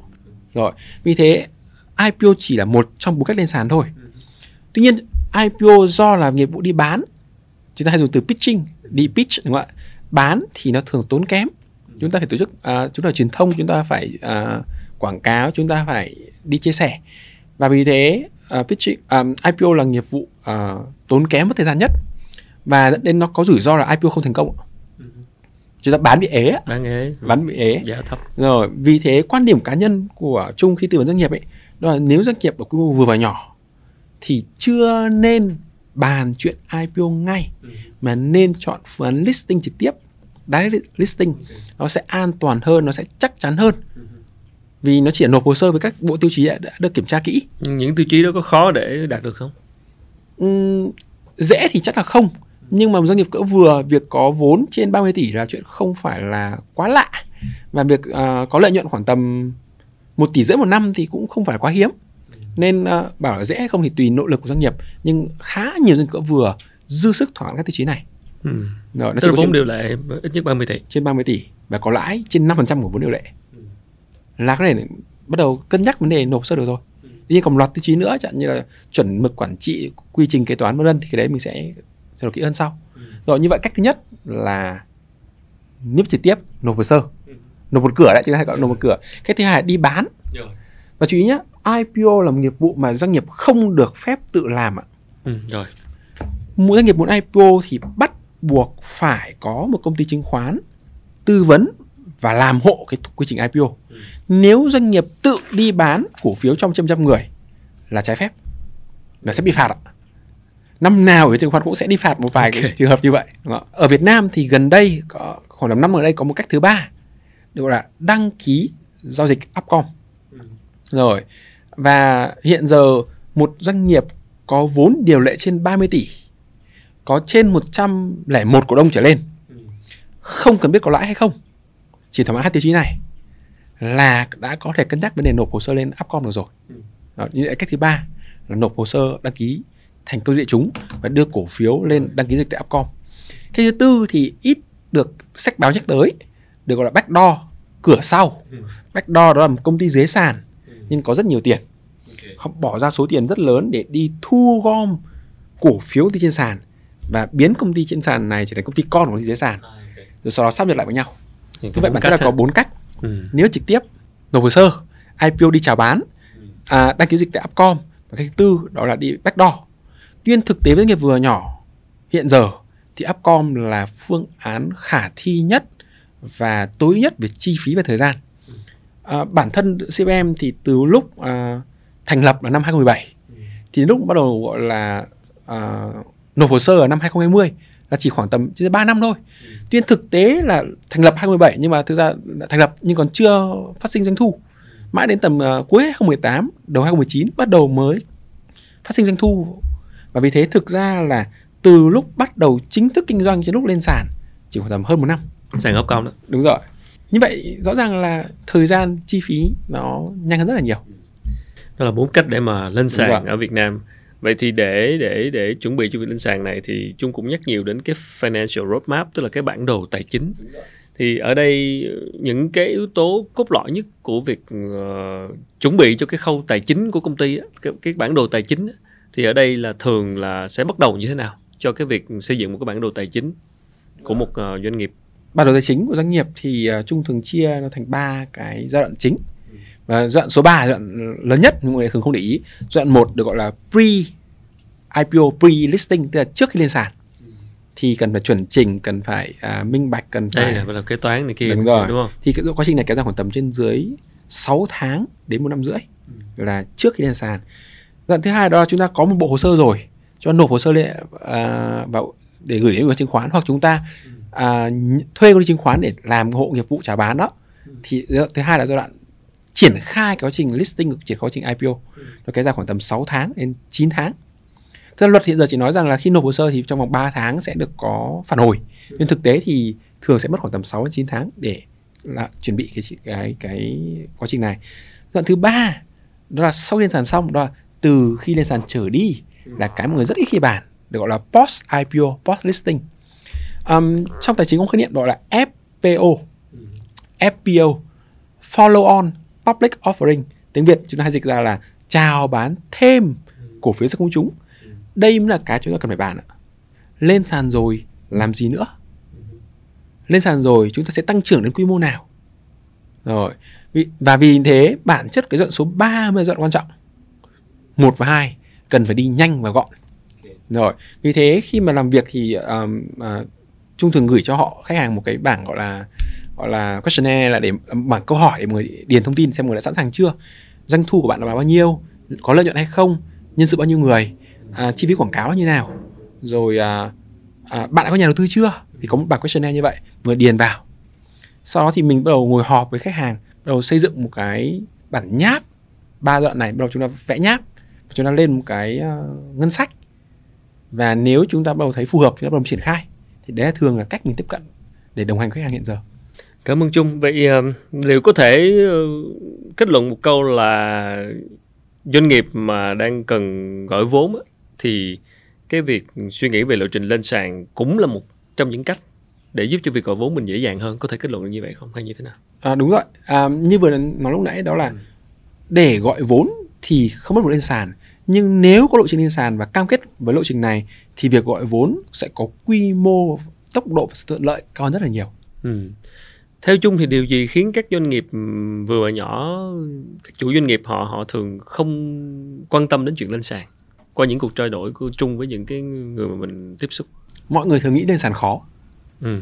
Rồi, vì thế IPO chỉ là một trong bốn cách lên sàn thôi. Tuy nhiên IPO do là nghiệp vụ đi bán, chúng ta hay dùng từ pitching, đi pitch đúng không ạ? Bán thì nó thường tốn kém. Chúng ta phải tổ chức, uh, chúng ta truyền thông, chúng ta phải uh, quảng cáo, chúng ta phải đi chia sẻ. Và vì thế uh, pitching, um, IPO là nghiệp vụ uh, tốn kém mất thời gian nhất. Và dẫn đến nó có rủi ro là IPO không thành công ừ. chúng ta bán bị ế bán ế. Bán bị ế. Giá thấp. Rồi vì thế quan điểm cá nhân của trung khi tư vấn doanh nghiệp ấy đó là nếu doanh nghiệp ở quy mô vừa và nhỏ thì chưa nên bàn chuyện IPO ngay ừ. mà nên chọn phương án listing trực tiếp. Direct listing nó sẽ an toàn hơn nó sẽ chắc chắn hơn. Ừ. vì nó chỉ nộp hồ sơ với các bộ tiêu chí đã, đã được kiểm tra kỹ. Những tiêu chí đó có khó để đạt được không? Uhm, dễ thì chắc là không. Nhưng mà một doanh nghiệp cỡ vừa việc có vốn trên 30 tỷ là chuyện không phải là quá lạ. Và việc uh, có lợi nhuận khoảng tầm một tỷ rưỡi một năm thì cũng không phải là quá hiếm. Nên uh, bảo là dễ hay không thì tùy nỗ lực của doanh nghiệp. Nhưng khá nhiều doanh nghiệp cỡ vừa dư sức thỏa mãn các tiêu chí này. Ừ. Rồi, nó Tức vốn điều lệ ít nhất 30 tỷ. Trên 30 tỷ và có lãi trên 5% của vốn điều lệ. Là cái này bắt đầu cân nhắc vấn đề nộp sơ được rồi. Ừ. Tuy nhiên còn loạt tiêu chí nữa chẳng như là chuẩn mực quản trị quy trình kế toán vân vân thì cái đấy mình sẽ sẽ được kỹ hơn sau. Ừ. rồi như vậy cách thứ nhất là niếp trực tiếp nộp hồ sơ. Ừ. nộp một cửa đấy chúng ta hay gọi nộp một cửa. Cách thứ hai là đi bán. Và chú ý nhé IPO là một nghiệp vụ mà doanh nghiệp không được phép tự làm ạ. Ừ, rồi. Mỗi doanh nghiệp muốn IPO thì bắt buộc phải có một công ty chứng khoán tư vấn và làm hộ cái quy trình IPO. Ừ. Nếu doanh nghiệp tự đi bán cổ phiếu trong trăm trăm người là trái phép là sẽ bị phạt ạ. Năm nào ở chứng khoán cũng sẽ đi phạt một vài okay. cái trường hợp như vậy. Ở Việt Nam thì gần đây có khoảng tầm năm ở đây có một cách thứ ba được gọi là đăng ký giao dịch Upcom. Ừ. Rồi và hiện giờ một doanh nghiệp có vốn điều lệ trên 30 tỷ có trên 101 cổ đông trở lên không cần biết có lãi hay không chỉ thỏa mãn hai tiêu chí này là đã có thể cân nhắc vấn đề nộp hồ sơ lên Upcom được rồi. Đó, như cách thứ ba là nộp hồ sơ đăng ký thành công địa chúng và đưa cổ phiếu lên đăng ký dịch tại Upcom. Cái thứ tư thì ít được sách báo nhắc tới, được gọi là backdoor, cửa sau. Backdoor đó là một công ty dưới sàn nhưng có rất nhiều tiền. Họ bỏ ra số tiền rất lớn để đi thu gom cổ phiếu đi trên sàn và biến công ty trên sàn này trở thành công ty con của công ty dưới sàn à, rồi sau đó sắp nhập lại với nhau như vậy bản chất là có bốn cách. Ừ. nếu trực tiếp nộp hồ sơ IPO đi chào bán à, đăng ký dịch tại Upcom. Và cách thứ tư đó là đi backdoor. Tuy nhiên thực tế với nghiệp vừa nhỏ hiện giờ thì Upcom là phương án khả thi nhất và tối nhất về chi phí và thời gian. À, bản thân CVM thì từ lúc à, thành lập là năm 2017 ừ. thì lúc bắt đầu gọi là à, nộp hồ sơ ở năm 2020 là chỉ khoảng tầm chỉ 3 năm thôi. Ừ. Tuy nhiên thực tế là thành lập 2017 nhưng mà thực ra thành lập nhưng còn chưa phát sinh doanh thu. Mãi đến tầm uh, cuối 2018, đầu 2019 bắt đầu mới phát sinh doanh thu. Và vì thế thực ra là từ lúc bắt đầu chính thức kinh doanh cho lúc lên sàn chỉ khoảng tầm hơn một năm. Sàn gốc công đó. Đúng rồi. Như vậy rõ ràng là thời gian chi phí nó nhanh hơn rất là nhiều. Đó là bốn cách để mà lên sàn ở Việt Nam vậy thì để để để chuẩn bị cho việc lên sàn này thì chúng cũng nhắc nhiều đến cái financial roadmap tức là cái bản đồ tài chính. Thì ở đây ờ, những cái yếu tố cốt lõi nhất của việc uh, chuẩn bị cho cái khâu tài chính của công ty á, cái, cái bản đồ tài chính á, thì ở đây là thường là sẽ bắt đầu như thế nào cho cái việc xây dựng một cái bản đồ tài chính của một uh, doanh nghiệp? Bản đồ tài chính của doanh nghiệp thì uh, chung thường chia nó thành ba cái giai đoạn chính và giai đoạn số 3 giai đoạn lớn nhất nhưng người thường không để ý giai đoạn một được gọi là pre IPO pre listing tức là trước khi lên sàn thì cần phải chuẩn chỉnh cần phải à, minh bạch cần phải đây là kế toán này kia đúng rồi đúng không? thì cái quá trình này kéo dài khoảng tầm trên dưới 6 tháng đến một năm rưỡi ừ. là trước khi lên sàn đoạn thứ hai đó là chúng ta có một bộ hồ sơ rồi cho nộp hồ sơ lên à, vào để gửi đến ủy chứng khoán hoặc chúng ta à, thuê công ty chứng khoán để làm hộ nghiệp vụ trả bán đó ừ. thì thứ hai là giai đoạn triển khai quá trình listing triển khai quá trình IPO ừ. nó kéo dài khoảng tầm 6 tháng đến 9 tháng. Là luật hiện giờ chỉ nói rằng là khi nộp hồ sơ thì trong vòng 3 tháng sẽ được có phản hồi. Nhưng thực tế thì thường sẽ mất khoảng tầm 6 đến 9 tháng để là chuẩn bị cái cái cái quá trình này. Đoạn thứ ba đó là sau lên sàn xong đó là từ khi lên sàn trở đi là cái mọi người rất ít khi bàn được gọi là post IPO post listing. Um, trong tài chính có khái niệm gọi là FPO FPO follow on public offering. Tiếng Việt chúng ta hay dịch ra là chào bán thêm cổ phiếu ra công chúng. Đây mới là cái chúng ta cần phải bàn ạ. Lên sàn rồi làm gì nữa? Lên sàn rồi chúng ta sẽ tăng trưởng đến quy mô nào? Rồi và vì thế bản chất cái đoạn số 3 mới là đoạn quan trọng. Một và hai cần phải đi nhanh và gọn. Rồi vì thế khi mà làm việc thì um, uh, trung thường gửi cho họ khách hàng một cái bảng gọi là gọi là questionnaire là để ờ, bảng câu hỏi để mọi người điền thông tin xem mọi người đã sẵn sàng chưa? Doanh thu của bạn là bao nhiêu? Có lợi nhuận hay không? Nhân sự bao nhiêu người? À, chi phí quảng cáo như nào? Rồi à, à, bạn đã có nhà đầu tư chưa? Thì có một bài questionnaire như vậy vừa điền vào. Sau đó thì mình bắt đầu ngồi họp với khách hàng bắt đầu xây dựng một cái bản nháp. Ba đoạn này bắt đầu chúng ta vẽ nháp chúng ta lên một cái uh, ngân sách. Và nếu chúng ta bắt đầu thấy phù hợp chúng ta bắt đầu triển khai. Thì đấy là thường là cách mình tiếp cận để đồng hành khách hàng hiện giờ cảm ơn trung. Vậy uh, liệu có thể uh, kết luận một câu là doanh nghiệp mà đang cần gọi vốn thì cái việc suy nghĩ về lộ trình lên sàn cũng là một trong những cách để giúp cho việc gọi vốn mình dễ dàng hơn. Có thể kết luận được như vậy không? Hay như thế nào? À, đúng rồi. À, như vừa nói lúc nãy đó là ừ. để gọi vốn thì không bắt buộc lên sàn. Nhưng nếu có lộ trình lên sàn và cam kết với lộ trình này thì việc gọi vốn sẽ có quy mô tốc độ và sự thuận lợi cao hơn rất là nhiều. Ừ. theo chung thì điều gì khiến các doanh nghiệp vừa và nhỏ các chủ doanh nghiệp họ họ thường không quan tâm đến chuyện lên sàn qua những cuộc trao đổi của chung với những cái người mà mình tiếp xúc? Mọi người thường nghĩ lên sàn khó. Ừ.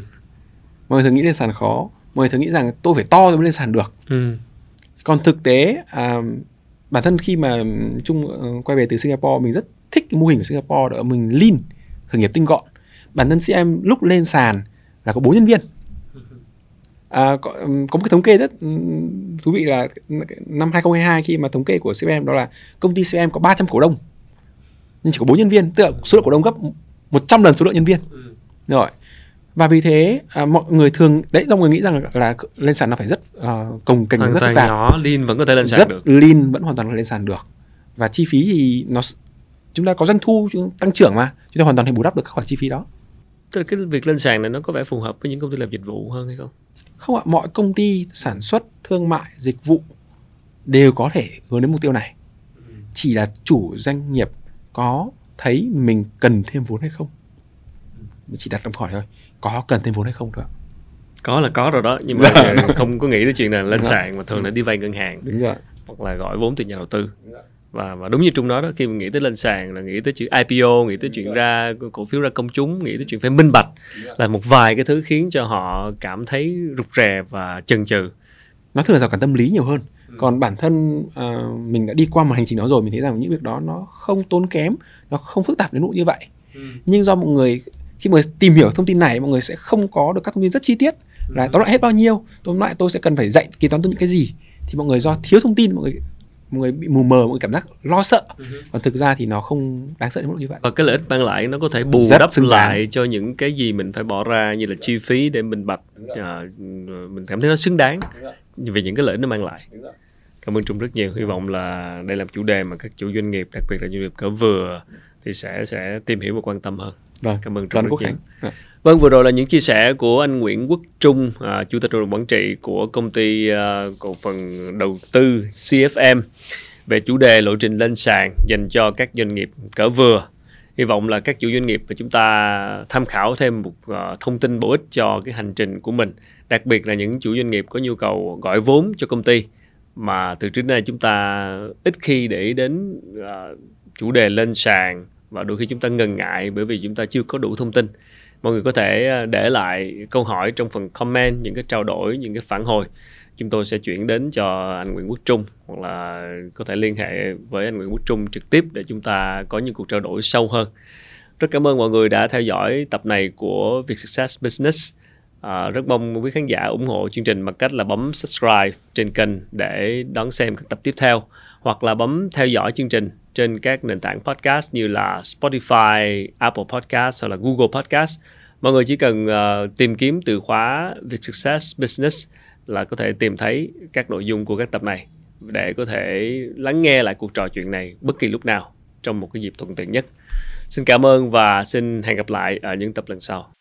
mọi người thường nghĩ lên sàn khó. Mọi người thường nghĩ rằng tôi phải to mới lên sàn được. Ừ. còn thực tế à, bản thân khi mà chung uh, quay về từ Singapore mình rất thích cái mô hình của Singapore đó mình lean khởi nghiệp tinh gọn. Bản thân CM lúc lên sàn là có bốn nhân viên à, có, có một cái thống kê rất thú vị là năm 2022 khi mà thống kê của CM đó là công ty CM có 300 cổ đông. Nhưng chỉ có bốn nhân viên tức là số lượng cổ đông gấp 100 lần số lượng nhân viên. Ừ. rồi. Và vì thế à, mọi người thường đấy mọi người nghĩ rằng là, là lên sàn nó phải rất uh, cồng kềnh rất phức tạp. nhỏ lean vẫn có thể lên sàn rất được. lean vẫn hoàn toàn lên sàn được. Và chi phí thì nó chúng ta có doanh thu tăng trưởng mà chúng ta hoàn toàn thể bù đắp được các khoản chi phí đó. Tức cái việc lên sàn này nó có vẻ phù hợp với những công ty làm dịch vụ hơn hay không? Không ạ, mọi công ty sản xuất, thương mại, dịch vụ đều có thể hướng đến mục tiêu này. Chỉ là chủ doanh nghiệp có thấy mình cần thêm vốn hay không. Chỉ đặt câu hỏi thôi, có cần thêm vốn hay không thôi ạ. Có là có rồi đó, nhưng mà dạ. không có nghĩ tới chuyện là lên sàn mà thường là đi vay ngân hàng. Đúng rồi. Hoặc là gọi vốn từ nhà đầu tư. Và và đúng như trung nói đó khi mình nghĩ tới lên sàn là nghĩ tới chuyện IPO nghĩ tới chuyện ra cổ phiếu ra công chúng nghĩ tới chuyện phải minh bạch là một vài cái thứ khiến cho họ cảm thấy rụt rè và chần chừ nó thường là rào cản tâm lý nhiều hơn ừ. còn bản thân uh, mình đã đi qua một hành trình đó rồi mình thấy rằng những việc đó nó không tốn kém nó không phức tạp đến nỗi như vậy ừ. nhưng do mọi người khi mọi người tìm hiểu thông tin này mọi người sẽ không có được các thông tin rất chi tiết là ừ. tóm lại hết bao nhiêu tóm lại tôi sẽ cần phải dạy kế toán tôi những cái gì thì mọi người do thiếu thông tin mọi người mọi người bị mù mờ mọi người cảm giác lo sợ. Uh-huh. còn thực ra thì nó không đáng sợ đến mức như vậy. Và cái lợi ích mang lại nó có thể bù Rất đắp lại cho những cái gì mình phải bỏ ra như là chi phí để mình bạch à, mình cảm thấy nó xứng đáng vì những cái lợi ích nó mang lại. Cảm ơn trung rất nhiều. Hy vọng là đây là chủ đề mà các chủ doanh nghiệp đặc biệt là doanh nghiệp cỡ vừa thì sẽ sẽ tìm hiểu và quan tâm hơn. Vâng. Cảm ơn trung rất nhiều Vâng, vừa rồi là những chia sẻ của anh Nguyễn Quốc Trung, à, Chủ tịch hội đồng quản trị của công ty à, cổ phần đầu tư CFM về chủ đề lộ trình lên sàn dành cho các doanh nghiệp cỡ vừa. Hy vọng là các chủ doanh nghiệp và chúng ta tham khảo thêm một à, thông tin bổ ích cho cái hành trình của mình, đặc biệt là những chủ doanh nghiệp có nhu cầu gọi vốn cho công ty mà từ trước đến nay chúng ta ít khi để ý đến à, chủ đề lên sàn và đôi khi chúng ta ngần ngại bởi vì chúng ta chưa có đủ thông tin mọi người có thể ờ, để lại câu hỏi trong phần comment những cái trao đổi những cái phản hồi. Chúng tôi sẽ chuyển đến cho anh Nguyễn Quốc Trung hoặc là có thể liên hệ với anh Nguyễn Quốc Trung trực tiếp để chúng ta có những cuộc trao đổi sâu hơn. Rất cảm ơn mọi người đã theo dõi tập này của Việt Success Business. À, rất mong quý khán giả ủng hộ chương trình bằng cách là bấm subscribe trên kênh để đón xem các tập tiếp theo hoặc là bấm theo dõi chương trình trên các nền tảng podcast như là Spotify, Apple Podcast hoặc là Google Podcast. Mọi người chỉ cần uh, tìm kiếm từ khóa Việc Success Business là có thể tìm thấy các nội dung của các tập này để có thể lắng nghe lại cuộc trò chuyện này bất kỳ lúc nào trong một cái dịp thuận tiện nhất. Xin cảm ơn và xin hẹn gặp lại ở những tập lần sau.